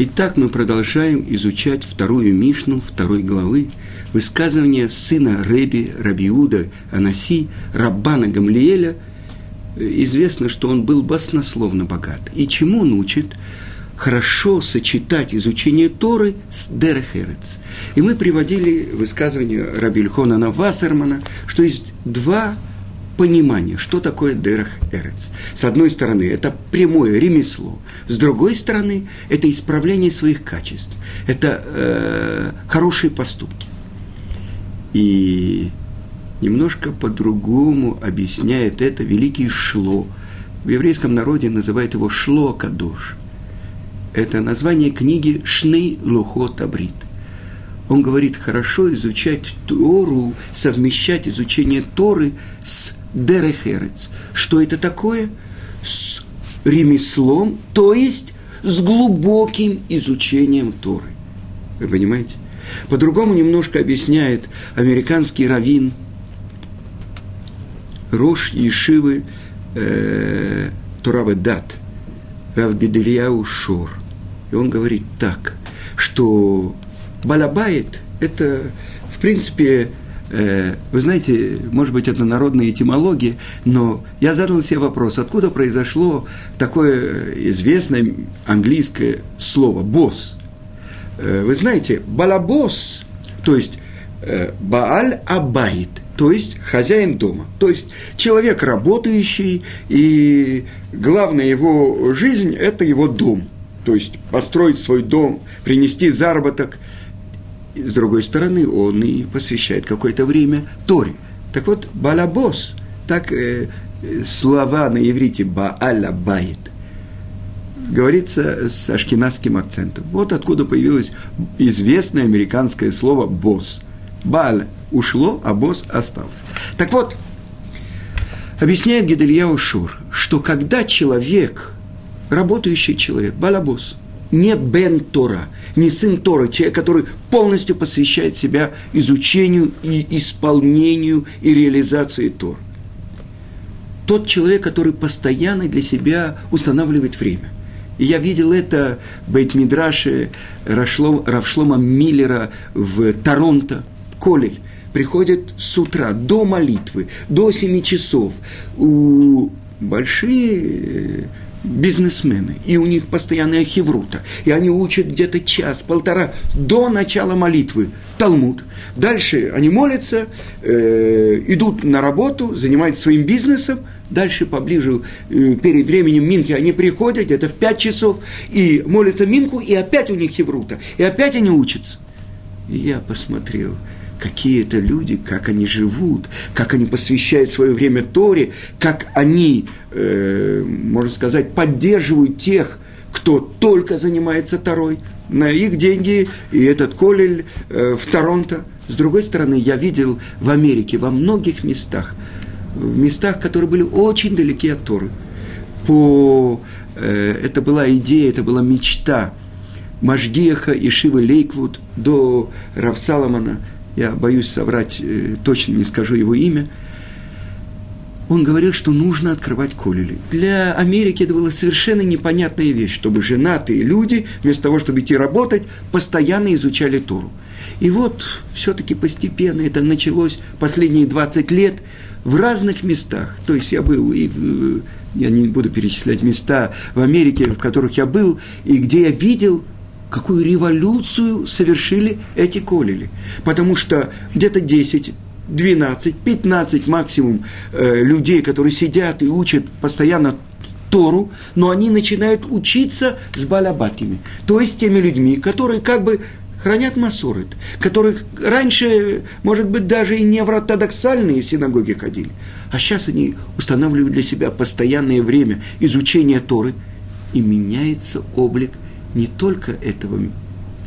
Итак, мы продолжаем изучать вторую Мишну, второй главы, высказывание сына Реби Рабиуда Анаси, Раббана Гамлиеля. Известно, что он был баснословно богат. И чему он учит? Хорошо сочетать изучение Торы с Дерехерец. И мы приводили высказывание Раби Ильхона Вассермана, что есть два понимание, что такое Дерах Эрец. С одной стороны, это прямое ремесло. С другой стороны, это исправление своих качеств. Это э, хорошие поступки. И немножко по-другому объясняет это великий Шло. В еврейском народе называют его Шло Кадош. Это название книги Шней Лухот Абрит. Он говорит, хорошо изучать Тору, совмещать изучение Торы с Дерехерец. Что это такое? С ремеслом, то есть с глубоким изучением Торы. Вы понимаете? По-другому немножко объясняет американский раввин Рош Ешивы э, Туравы Дат, Равгедельяу Шор. И он говорит так, что Балабайт – это, в принципе, вы знаете, может быть, это народная этимология, но я задал себе вопрос, откуда произошло такое известное английское слово «босс». Э, вы знаете, «балабос», то есть э, «бааль абайт», то есть хозяин дома, то есть человек работающий, и главная его жизнь – это его дом, то есть построить свой дом, принести заработок – с другой стороны, он и посвящает какое-то время Торе. Так вот, балабос, так э, слова на иврите бааля баит, говорится с ашкенадским акцентом. Вот откуда появилось известное американское слово «босс». Бааля ушло, а босс остался. Так вот, объясняет Гедельяу Шур, что когда человек, работающий человек, балабос, не бен Тора, не сын Тора, человек, который полностью посвящает себя изучению и исполнению и реализации Тор. Тот человек, который постоянно для себя устанавливает время. И я видел это в Бейт-Мидраше Равшлома Миллера в Торонто, Колель. Приходят с утра до молитвы, до 7 часов. У большие бизнесмены, и у них постоянная хеврута, и они учат где-то час, полтора до начала молитвы Талмуд. Дальше они молятся, э, идут на работу, занимаются своим бизнесом, дальше поближе, э, перед временем Минки, они приходят где-то в пять часов и молятся Минку, и опять у них хеврута, и опять они учатся. И я посмотрел – какие это люди, как они живут, как они посвящают свое время Торе, как они, э, можно сказать, поддерживают тех, кто только занимается Торой, на их деньги, и этот колель э, в Торонто. С другой стороны, я видел в Америке, во многих местах, в местах, которые были очень далеки от Торы. По, э, это была идея, это была мечта Машгиеха и Шивы Лейквуд до Равсаломана – я боюсь соврать, э, точно не скажу его имя, он говорил, что нужно открывать колели. Для Америки это была совершенно непонятная вещь, чтобы женатые люди, вместо того, чтобы идти работать, постоянно изучали Тору. И вот все-таки постепенно это началось последние 20 лет в разных местах. То есть я был и в, я не буду перечислять места в Америке, в которых я был, и где я видел какую революцию совершили эти колели. Потому что где-то 10, 12, 15 максимум э, людей, которые сидят и учат постоянно Тору, но они начинают учиться с балабатами, то есть теми людьми, которые как бы хранят масорит, которых раньше, может быть, даже и не в ортодоксальные синагоги ходили, а сейчас они устанавливают для себя постоянное время изучения Торы, и меняется облик – не только этого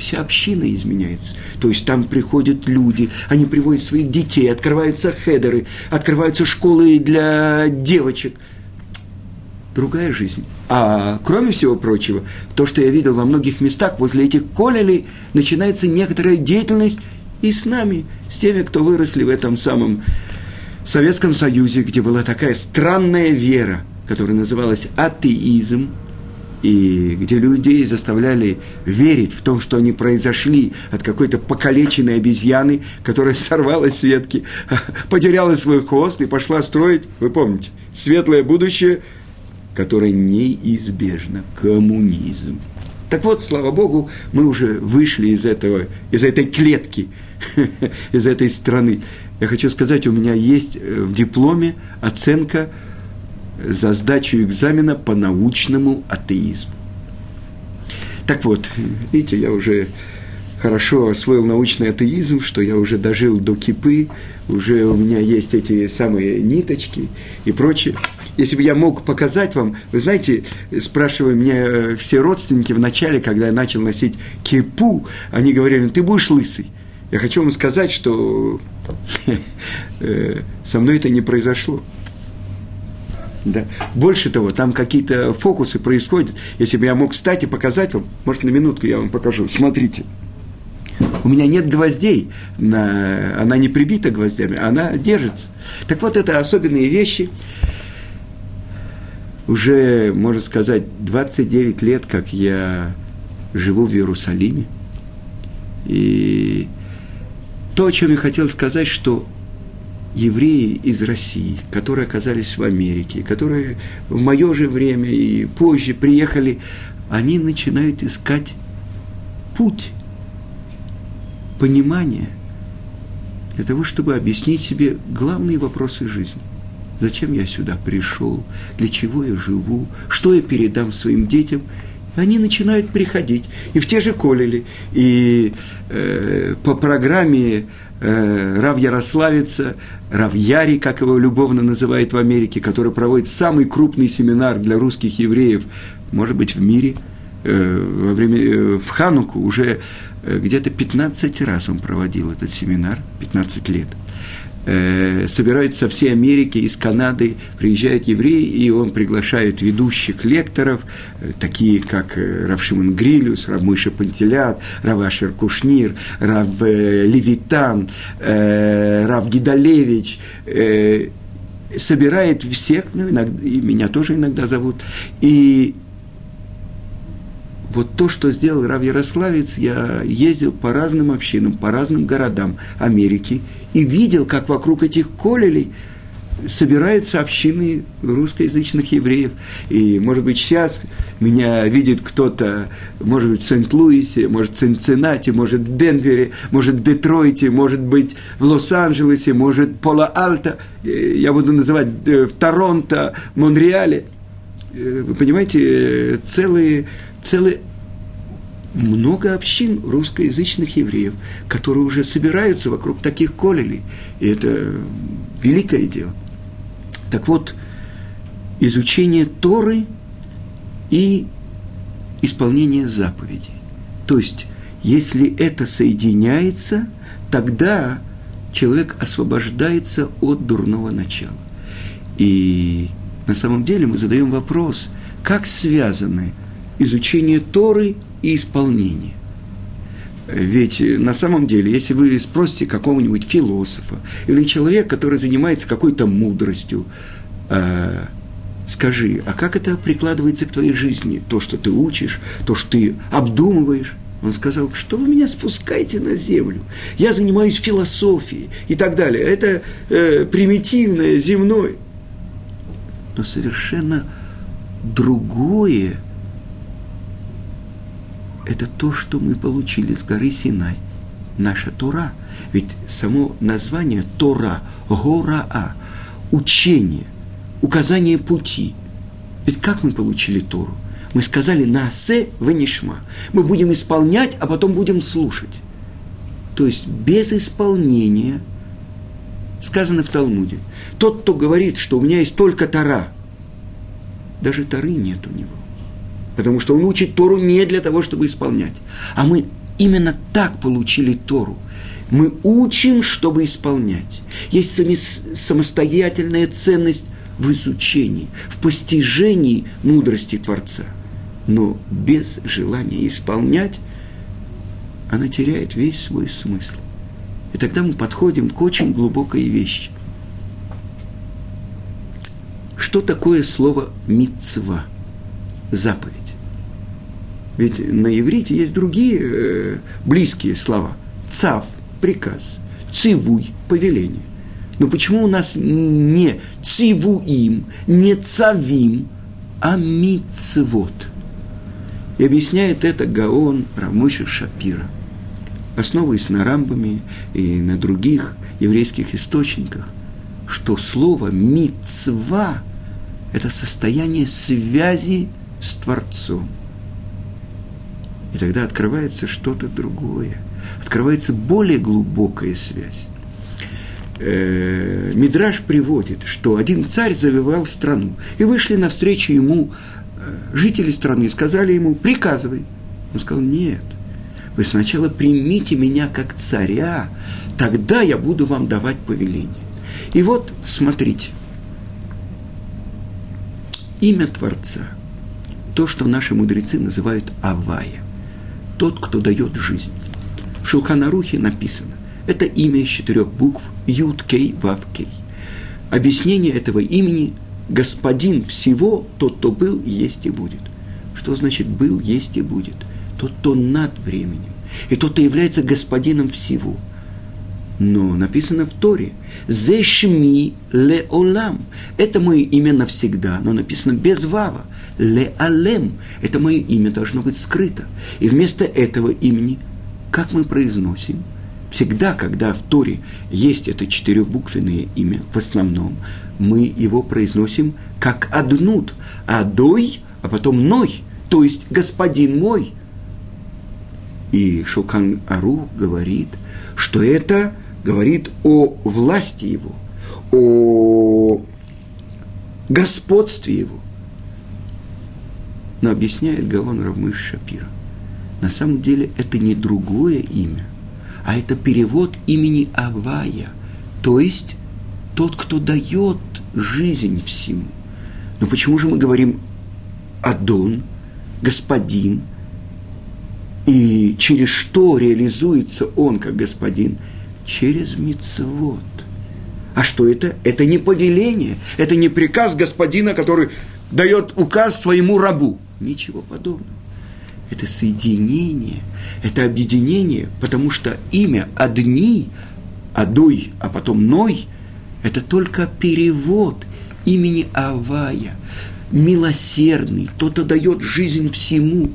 вся община изменяется. То есть там приходят люди, они приводят своих детей, открываются хедеры, открываются школы для девочек. Другая жизнь. А кроме всего прочего, то, что я видел во многих местах, возле этих колелей начинается некоторая деятельность и с нами, с теми, кто выросли в этом самом Советском Союзе, где была такая странная вера, которая называлась атеизм – и где людей заставляли верить в том, что они произошли от какой-то покалеченной обезьяны, которая сорвалась с ветки, потеряла свой хвост и пошла строить, вы помните, светлое будущее, которое неизбежно, коммунизм. Так вот, слава Богу, мы уже вышли из, этого, из этой клетки, из этой страны. Я хочу сказать, у меня есть э, в дипломе оценка за сдачу экзамена по научному атеизму. Так вот, видите, я уже хорошо освоил научный атеизм, что я уже дожил до кипы, уже у меня есть эти самые ниточки и прочее. Если бы я мог показать вам, вы знаете, спрашивали меня э, все родственники в начале, когда я начал носить кипу, они говорили, ты будешь лысый. Я хочу вам сказать, что э, со мной это не произошло. Да. Больше того, там какие-то фокусы происходят. Если бы я мог встать и показать вам, может, на минутку я вам покажу. Смотрите. У меня нет гвоздей, на, она не прибита гвоздями, она держится. Так вот, это особенные вещи. Уже, можно сказать, 29 лет, как я живу в Иерусалиме. И то, о чем я хотел сказать, что евреи из России, которые оказались в Америке, которые в мое же время и позже приехали, они начинают искать путь понимания для того, чтобы объяснить себе главные вопросы жизни. Зачем я сюда пришел, для чего я живу, что я передам своим детям – они начинают приходить. И в те же колели. И э, по программе э, Рав Ярославица, Рав Яри, как его любовно называют в Америке, который проводит самый крупный семинар для русских евреев, может быть, в мире, э, во время, э, в Хануку уже э, где-то 15 раз он проводил этот семинар, 15 лет – э, собираются со всей Америки, из Канады, приезжают евреи, и он приглашает ведущих лекторов, э, такие как э, Рав Шимон Грилюс, Рав Мыша Пантелят, Рав Ашер Кушнир, Рав э, Левитан, Рав Гидалевич, собирает всех, ну, иногда, и меня тоже иногда зовут, и вот то, что сделал Рав Ярославец, я ездил по разным общинам, по разным городам Америки и видел, как вокруг этих колелей собираются общины русскоязычных евреев. И, может быть, сейчас меня видит кто-то, может быть, в Сент-Луисе, может, в Цинциннате, может, в Денвере, может, в Детройте, может быть, в Лос-Анджелесе, может, в Пола-Альто, э, я буду называть э, в Торонто, Монреале. Э, вы понимаете, целые целый много общин русскоязычных евреев, которые уже собираются вокруг таких колелей. И это великое дело. Так вот, изучение Торы и исполнение заповедей. То есть, если это соединяется, тогда человек освобождается от дурного начала. И на самом деле мы задаем вопрос, как связаны изучение Торы и исполнение. Ведь на самом деле, если вы спросите какого-нибудь философа или человека, который занимается какой-то мудростью, э, скажи, а как это прикладывается к твоей жизни? То, что ты учишь, то, что ты обдумываешь. Он сказал, что вы меня спускаете на землю? Я занимаюсь философией и так далее. Это э, примитивное, земное. Но совершенно другое – это то, что мы получили с горы Синай. Наша Тора. Ведь само название Тора, Гораа, учение, указание пути. Ведь как мы получили Тору? Мы сказали «Насе венишма». Мы будем исполнять, а потом будем слушать. То есть без исполнения, сказано в Талмуде, тот, кто говорит, что у меня есть только Тора, даже Торы нет у него потому что он учит Тору не для того, чтобы исполнять. А мы именно так получили Тору. Мы учим, чтобы исполнять. Есть самостоятельная ценность в изучении, в постижении мудрости Творца. Но без желания исполнять, она теряет весь свой смысл. И тогда мы подходим к очень глубокой вещи. Что такое слово «мицва» – заповедь? Ведь на иврите есть другие э, близкие слова. Цав – приказ, цивуй – повеление. Но почему у нас не цивуим, не цавим, а мицвод? И объясняет это Гаон Рамыша Шапира, основываясь на Рамбами и на других еврейских источниках, что слово «мицва» – это состояние связи с Творцом. И тогда открывается что-то другое, открывается более глубокая связь. Э, Мидраж приводит, что один царь завивал страну, и вышли навстречу ему э, жители страны, сказали ему, приказывай. Он сказал, нет, вы сначала примите меня как царя, тогда я буду вам давать повеление. И вот, смотрите, имя Творца, то, что наши мудрецы называют Авая, тот, кто дает жизнь. В Шулханарухе написано, это имя из четырех букв Юд Кей Вав Кей. Объяснение этого имени – Господин всего, тот, кто был, есть и будет. Что значит был, есть и будет? Тот, кто над временем. И тот, кто является господином всего. Но написано в Торе «Зешми ле олам». Это мое имя навсегда, но написано без вава. Ле алем. Это мое имя должно быть скрыто. И вместо этого имени, как мы произносим – Всегда, когда в Торе есть это четырехбуквенное имя, в основном, мы его произносим как «аднут», «адой», а потом «ной», то есть «господин мой». И Шукан Ару говорит, что это говорит о власти его, о господстве его. Но объясняет Гавон Равмыш Шапира. На самом деле это не другое имя, а это перевод имени Авая, то есть тот, кто дает жизнь всему. Но почему же мы говорим Адон, господин, и через что реализуется он как господин? Через мицвод. А что это? Это не повеление, это не приказ господина, который дает указ своему рабу. Ничего подобного это соединение, это объединение, потому что имя одни, Адуй, а потом Ной, это только перевод имени Авая, милосердный, кто дает жизнь всему.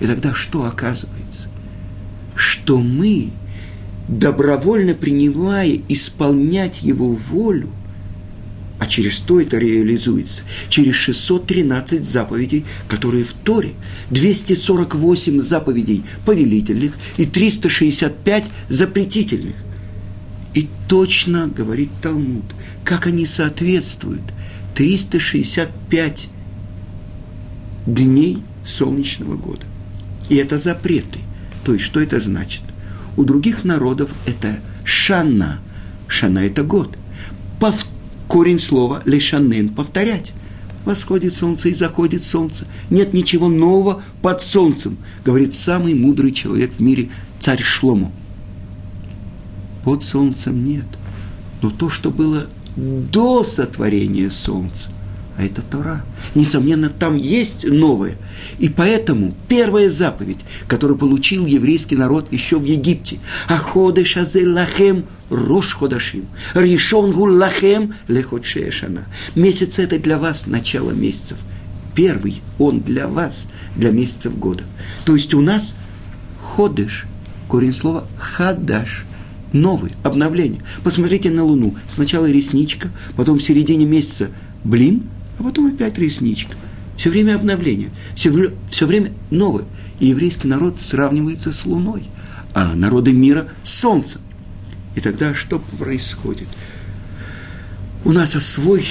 И тогда что оказывается? Что мы, добровольно принимая исполнять его волю – а через что это реализуется? Через 613 заповедей, которые в Торе, 248 заповедей повелительных и 365 запретительных. И точно говорит Талмуд, как они соответствуют 365 дней солнечного года. И это запреты. То есть, что это значит? У других народов это шана. Шана – это год. Повтор корень слова лешанен – повторять. Восходит солнце и заходит солнце. Нет ничего нового под солнцем, говорит самый мудрый человек в мире, царь Шлому. Под солнцем нет. Но то, что было до сотворения солнца, а это Тора. Несомненно, там есть новое. И поэтому первая заповедь, которую получил еврейский народ еще в Египте, «Аходе шазе лахем рош ходашим, решон гу лахем лехот шеешана». Месяц – это для вас начало месяцев. Первый он для вас, для месяцев года. То есть у нас ходыш, корень слова хадаш – новый, обновление. Посмотрите на Луну. Сначала ресничка, потом в середине месяца блин – а потом опять ресничка. Все время обновление, все, все время новое. И еврейский народ сравнивается с Луной, а народы мира с Солнцем. И тогда что происходит? У нас свой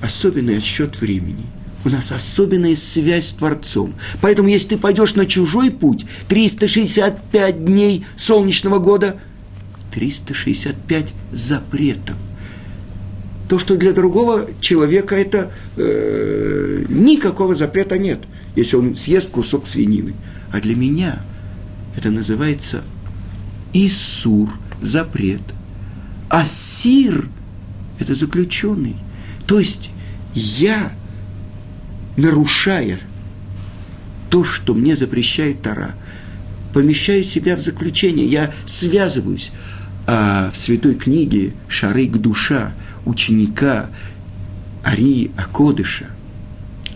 особенный отсчет времени. У нас особенная связь с Творцом. Поэтому, если ты пойдешь на чужой путь, 365 дней солнечного года, 365 запретов то, что для другого человека это э, никакого запрета нет, если он съест кусок свинины. А для меня это называется Исур, запрет. А сир – это заключенный. То есть я, нарушая то, что мне запрещает Тара, помещаю себя в заключение, я связываюсь. А в святой книге «Шарык душа» ученика Арии Акодыша,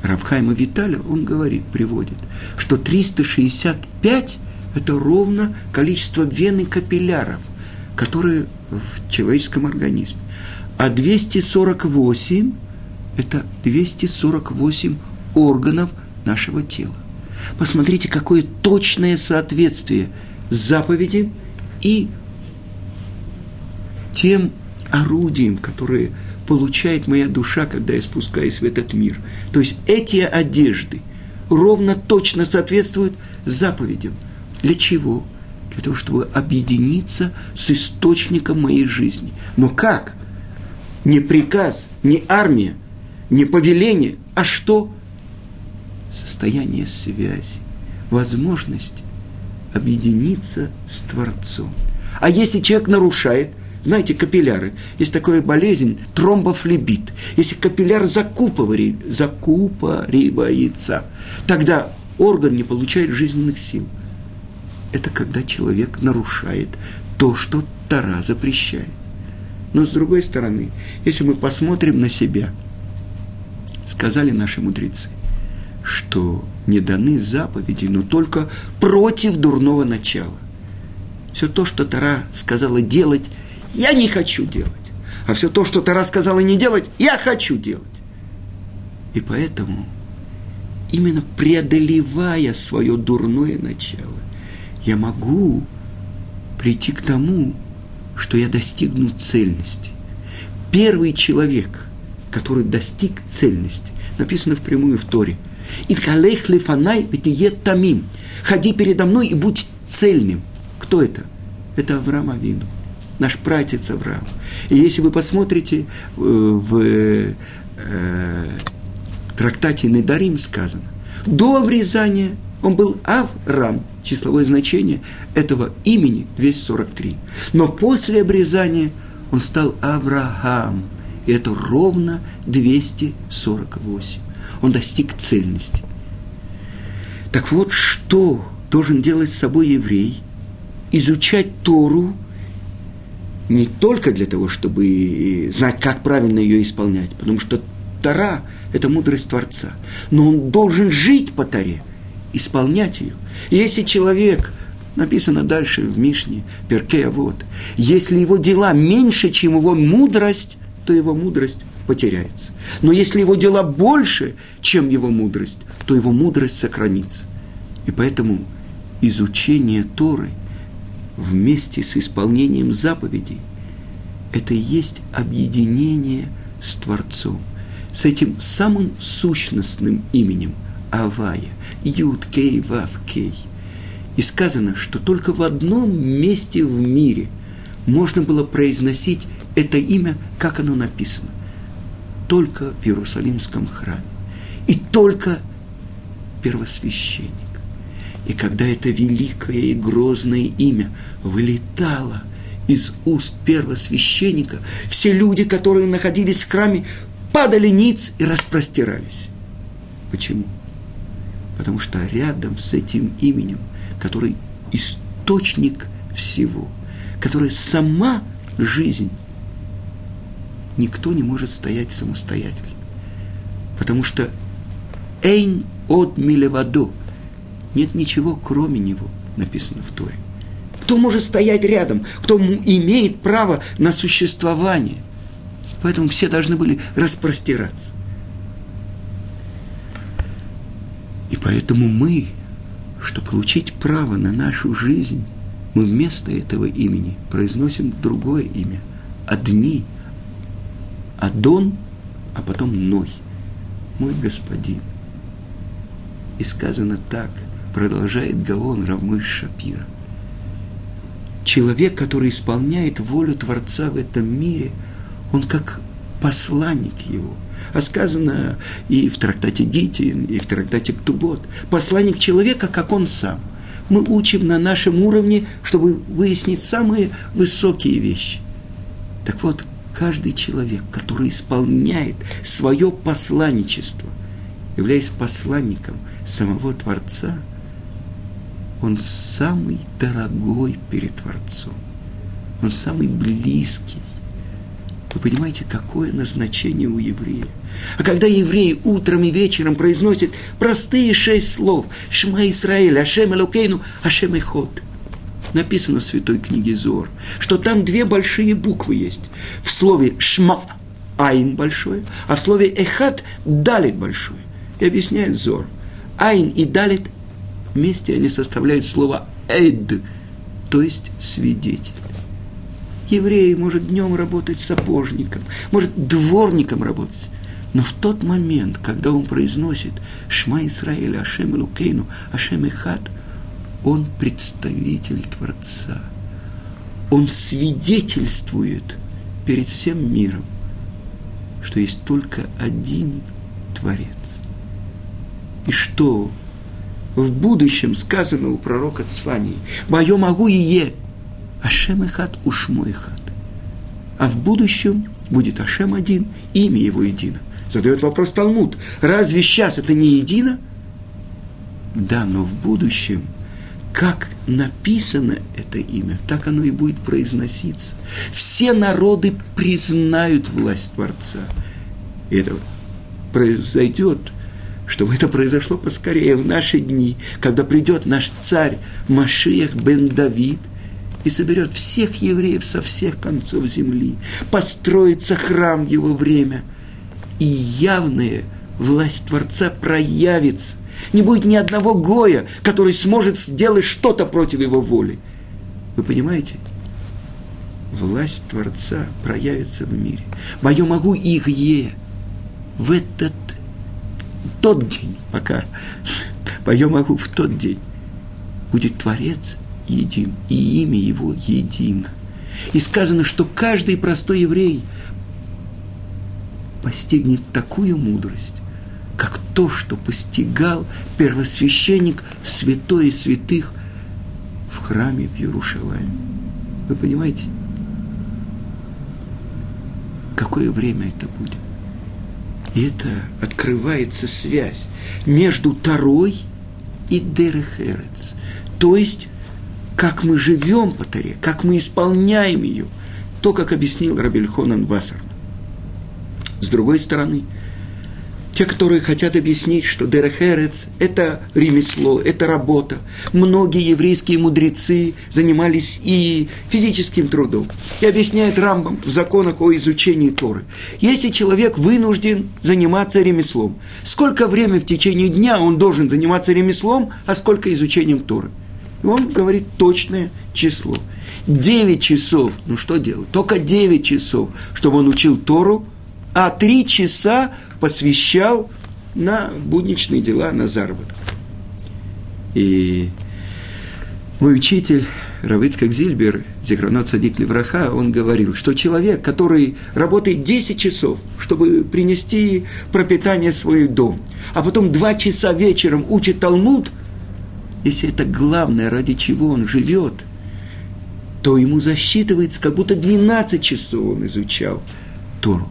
Равхайма Виталя, он говорит, приводит, что 365 – это ровно количество вен и капилляров, которые в человеческом организме. А 248 – это 248 органов нашего тела. Посмотрите, какое точное соответствие заповедям и тем орудием, которые получает моя душа, когда я спускаюсь в этот мир. То есть эти одежды ровно точно соответствуют заповедям. Для чего? Для того, чтобы объединиться с источником моей жизни. Но как? Не приказ, не армия, не повеление, а что? Состояние связи, возможность объединиться с Творцом. А если человек нарушает – знаете, капилляры. Есть такая болезнь – тромбофлебит. Если капилляр закупоривается, тогда орган не получает жизненных сил. Это когда человек нарушает то, что Тара запрещает. Но с другой стороны, если мы посмотрим на себя, сказали наши мудрецы, что не даны заповеди, но только против дурного начала. Все то, что Тара сказала делать – я не хочу делать. А все то, что ты рассказала не делать, я хочу делать. И поэтому, именно преодолевая свое дурное начало, я могу прийти к тому, что я достигну цельности. Первый человек, который достиг цельности, написано впрямую в Торе. «Итхалех лефанай тамим». «Ходи передо мной и будь цельным». Кто это? Это Авраам Авину наш пратец Авраам. И если вы посмотрите э, в э, трактате Недарим сказано, до обрезания он был Авраам, числовое значение этого имени 243. Но после обрезания он стал Авраам, и это ровно 248. Он достиг цельности. Так вот, что должен делать с собой еврей? Изучать Тору не только для того, чтобы знать, как правильно ее исполнять, потому что Тара – это мудрость Творца, но он должен жить по Таре, исполнять ее. Если человек, написано дальше в Мишне, Перкея, вот, если его дела меньше, чем его мудрость, то его мудрость потеряется. Но если его дела больше, чем его мудрость, то его мудрость сохранится. И поэтому изучение Торы – вместе с исполнением заповедей, это и есть объединение с Творцом, с этим самым сущностным именем Авая, Юд Кей Вав Кей. И сказано, что только в одном месте в мире можно было произносить это имя, как оно написано. Только в Иерусалимском храме. И только первосвященник. И когда это великое и грозное имя вылетало из уст первосвященника, все люди, которые находились в храме, падали ниц и распростирались. Почему? Потому что рядом с этим именем, который источник всего, который сама жизнь, никто не может стоять самостоятельно. Потому что Эйн от Милевадо – нет ничего, кроме него, написано в Торе. Кто может стоять рядом? Кто имеет право на существование? Поэтому все должны были распростираться. И поэтому мы, чтобы получить право на нашу жизнь, мы вместо этого имени произносим другое имя. Одни. Адон, а потом Ной. Мой господин. И сказано так – продолжает Гаон Рамыш Шапира. Человек, который исполняет волю Творца в этом мире, он как посланник его. А сказано и в трактате Гитин, и в трактате Ктубот. Посланник человека, как он сам. Мы учим на нашем уровне, чтобы выяснить самые высокие вещи. Так вот, каждый человек, который исполняет свое посланничество являясь посланником самого Творца, он самый дорогой перед Творцом. Он самый близкий. Вы понимаете, какое назначение у еврея? А когда еврей утром и вечером произносит простые шесть слов «Шма Исраэль, Ашем Элокейну, Ашем Эхот», написано в Святой книге Зор, что там две большие буквы есть. В слове «Шма» – «Айн» большое, а в слове «Эхат» – «Далит» большое. И объясняет Зор. «Айн» и «Далит» вместе они составляют слово «Эд», то есть «свидетель». Еврей может днем работать сапожником, может дворником работать. Но в тот момент, когда он произносит «Шма Исраиль, Ашем Лукейну, Ашем Ихат», он представитель Творца. Он свидетельствует перед всем миром, что есть только один Творец. И что в будущем сказано у пророка Цфании, «Мое могу и е, Ашем Ихат уж мой Ихат». А в будущем будет Ашем один, имя его едино. Задает вопрос Талмуд, разве сейчас это не едино? Да, но в будущем – как написано это имя, так оно и будет произноситься. Все народы признают власть Творца. И это произойдет, чтобы это произошло поскорее в наши дни, когда придет наш царь Машиях бен Давид и соберет всех евреев со всех концов земли, построится храм его время, и явная власть Творца проявится не будет ни одного Гоя, который сможет сделать что-то против его воли. Вы понимаете? Власть Творца проявится в мире. Мое могу их е в этот тот день, пока мое могу в тот день, будет Творец един, и имя его едино. И сказано, что каждый простой еврей постигнет такую мудрость, как то, что постигал первосвященник святой и святых в храме в Иерушалайме. Вы понимаете? Какое время это будет? И это открывается связь между Тарой и Дерехерец. То есть, как мы живем по Таре, как мы исполняем ее, то, как объяснил Рабельхонан Вассерман. С другой стороны, те, которые хотят объяснить, что Дерехерец – это ремесло, это работа. Многие еврейские мудрецы занимались и физическим трудом. И объясняет Рамбам в законах о изучении Торы. Если человек вынужден заниматься ремеслом, сколько времени в течение дня он должен заниматься ремеслом, а сколько изучением Торы? И он говорит точное число. 9 часов, ну что делать? Только 9 часов, чтобы он учил Тору, а 3 часа посвящал на будничные дела, на заработок. И мой учитель Равицкак Зильбер, Зигранот Садик Левраха, он говорил, что человек, который работает 10 часов, чтобы принести пропитание в свой дом, а потом 2 часа вечером учит Талмуд, если это главное, ради чего он живет, то ему засчитывается, как будто 12 часов он изучал Тору.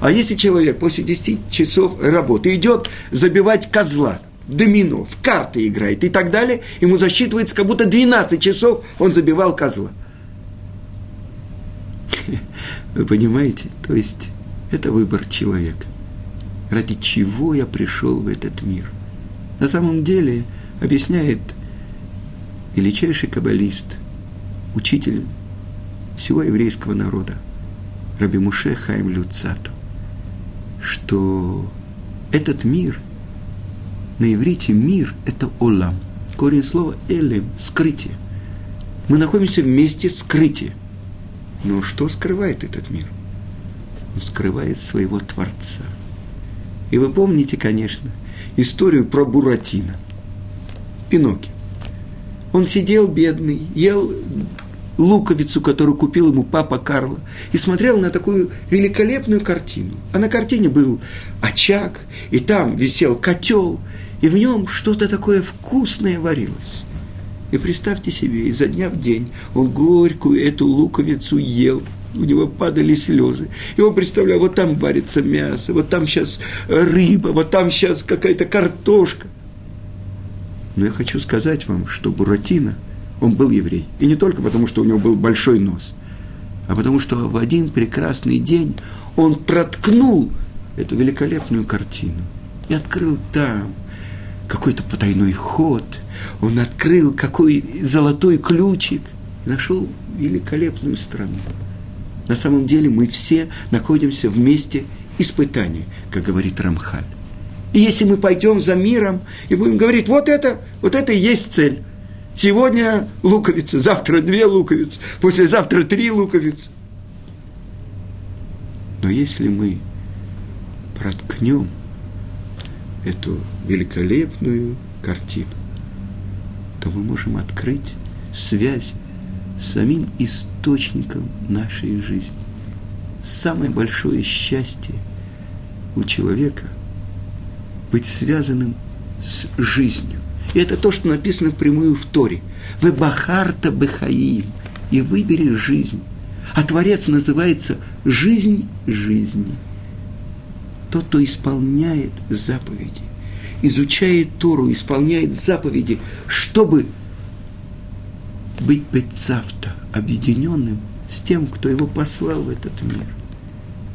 А если человек после 10 часов работы идет забивать козла, домино, в карты играет и так далее, ему засчитывается, как будто 12 часов он забивал козла. Вы понимаете? То есть это выбор человека. Ради чего я пришел в этот мир? На самом деле, объясняет величайший каббалист, учитель всего еврейского народа, Раби Муше Хайм Люцату что этот мир, на иврите мир – это олам. Корень слова элем – скрытие. Мы находимся в месте скрытия. Но что скрывает этот мир? Он скрывает своего Творца. И вы помните, конечно, историю про Буратино, Пиноки. Он сидел бедный, ел луковицу, которую купил ему папа Карло, и смотрел на такую великолепную картину. А на картине был очаг, и там висел котел, и в нем что-то такое вкусное варилось. И представьте себе, изо дня в день он горькую эту луковицу ел. у него падали слезы. И он представлял, вот там варится мясо, вот там сейчас рыба, вот там сейчас какая-то картошка. Но я хочу сказать вам, что Буратино, он был еврей. И не только потому, что у него был большой нос, а потому что в один прекрасный день он проткнул эту великолепную картину и открыл там какой-то потайной ход, он открыл какой золотой ключик и нашел великолепную страну. На самом деле мы все находимся в месте испытания, как говорит Рамхаль. И если мы пойдем за миром и будем говорить, вот это, вот это и есть цель. Сегодня луковица, завтра две луковицы, послезавтра три луковицы. Но если мы проткнем эту великолепную картину, то мы можем открыть связь с самим источником нашей жизни. Самое большое счастье у человека – быть связанным с жизнью. И это то, что написано впрямую в Торе. «Вы бахарта бехаим» – и выбери жизнь. А Творец называется «жизнь жизни». Тот, кто исполняет заповеди, изучает Тору, исполняет заповеди, чтобы быть бецавта, объединенным с тем, кто его послал в этот мир.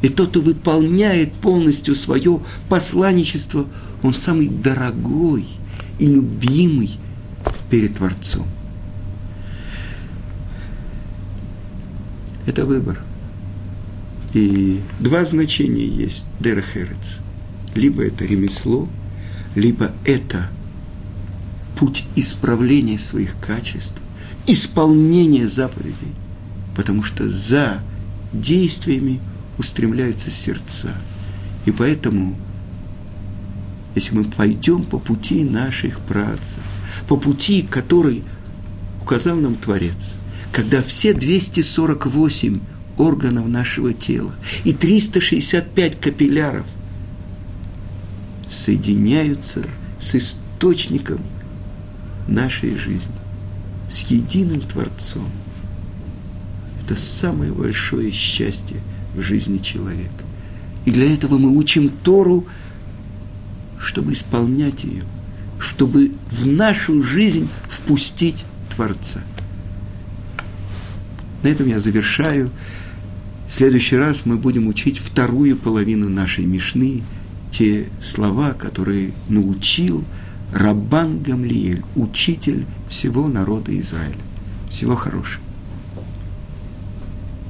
И тот, кто выполняет полностью свое посланничество, он самый дорогой и любимый перед Творцом. Это выбор. И два значения есть Дерехерец. Либо это ремесло, либо это путь исправления своих качеств, исполнения заповедей, потому что за действиями устремляются сердца. И поэтому, если мы пойдем по пути наших працев, по пути, который указал нам Творец, когда все 248 органов нашего тела и 365 капилляров соединяются с источником нашей жизни, с единым Творцом. Это самое большое счастье в жизни человека. И для этого мы учим Тору, чтобы исполнять ее, чтобы в нашу жизнь впустить Творца. На этом я завершаю. В следующий раз мы будем учить вторую половину нашей Мишны, те слова, которые научил Рабан Гамлиэль, учитель всего народа Израиля. Всего хорошего.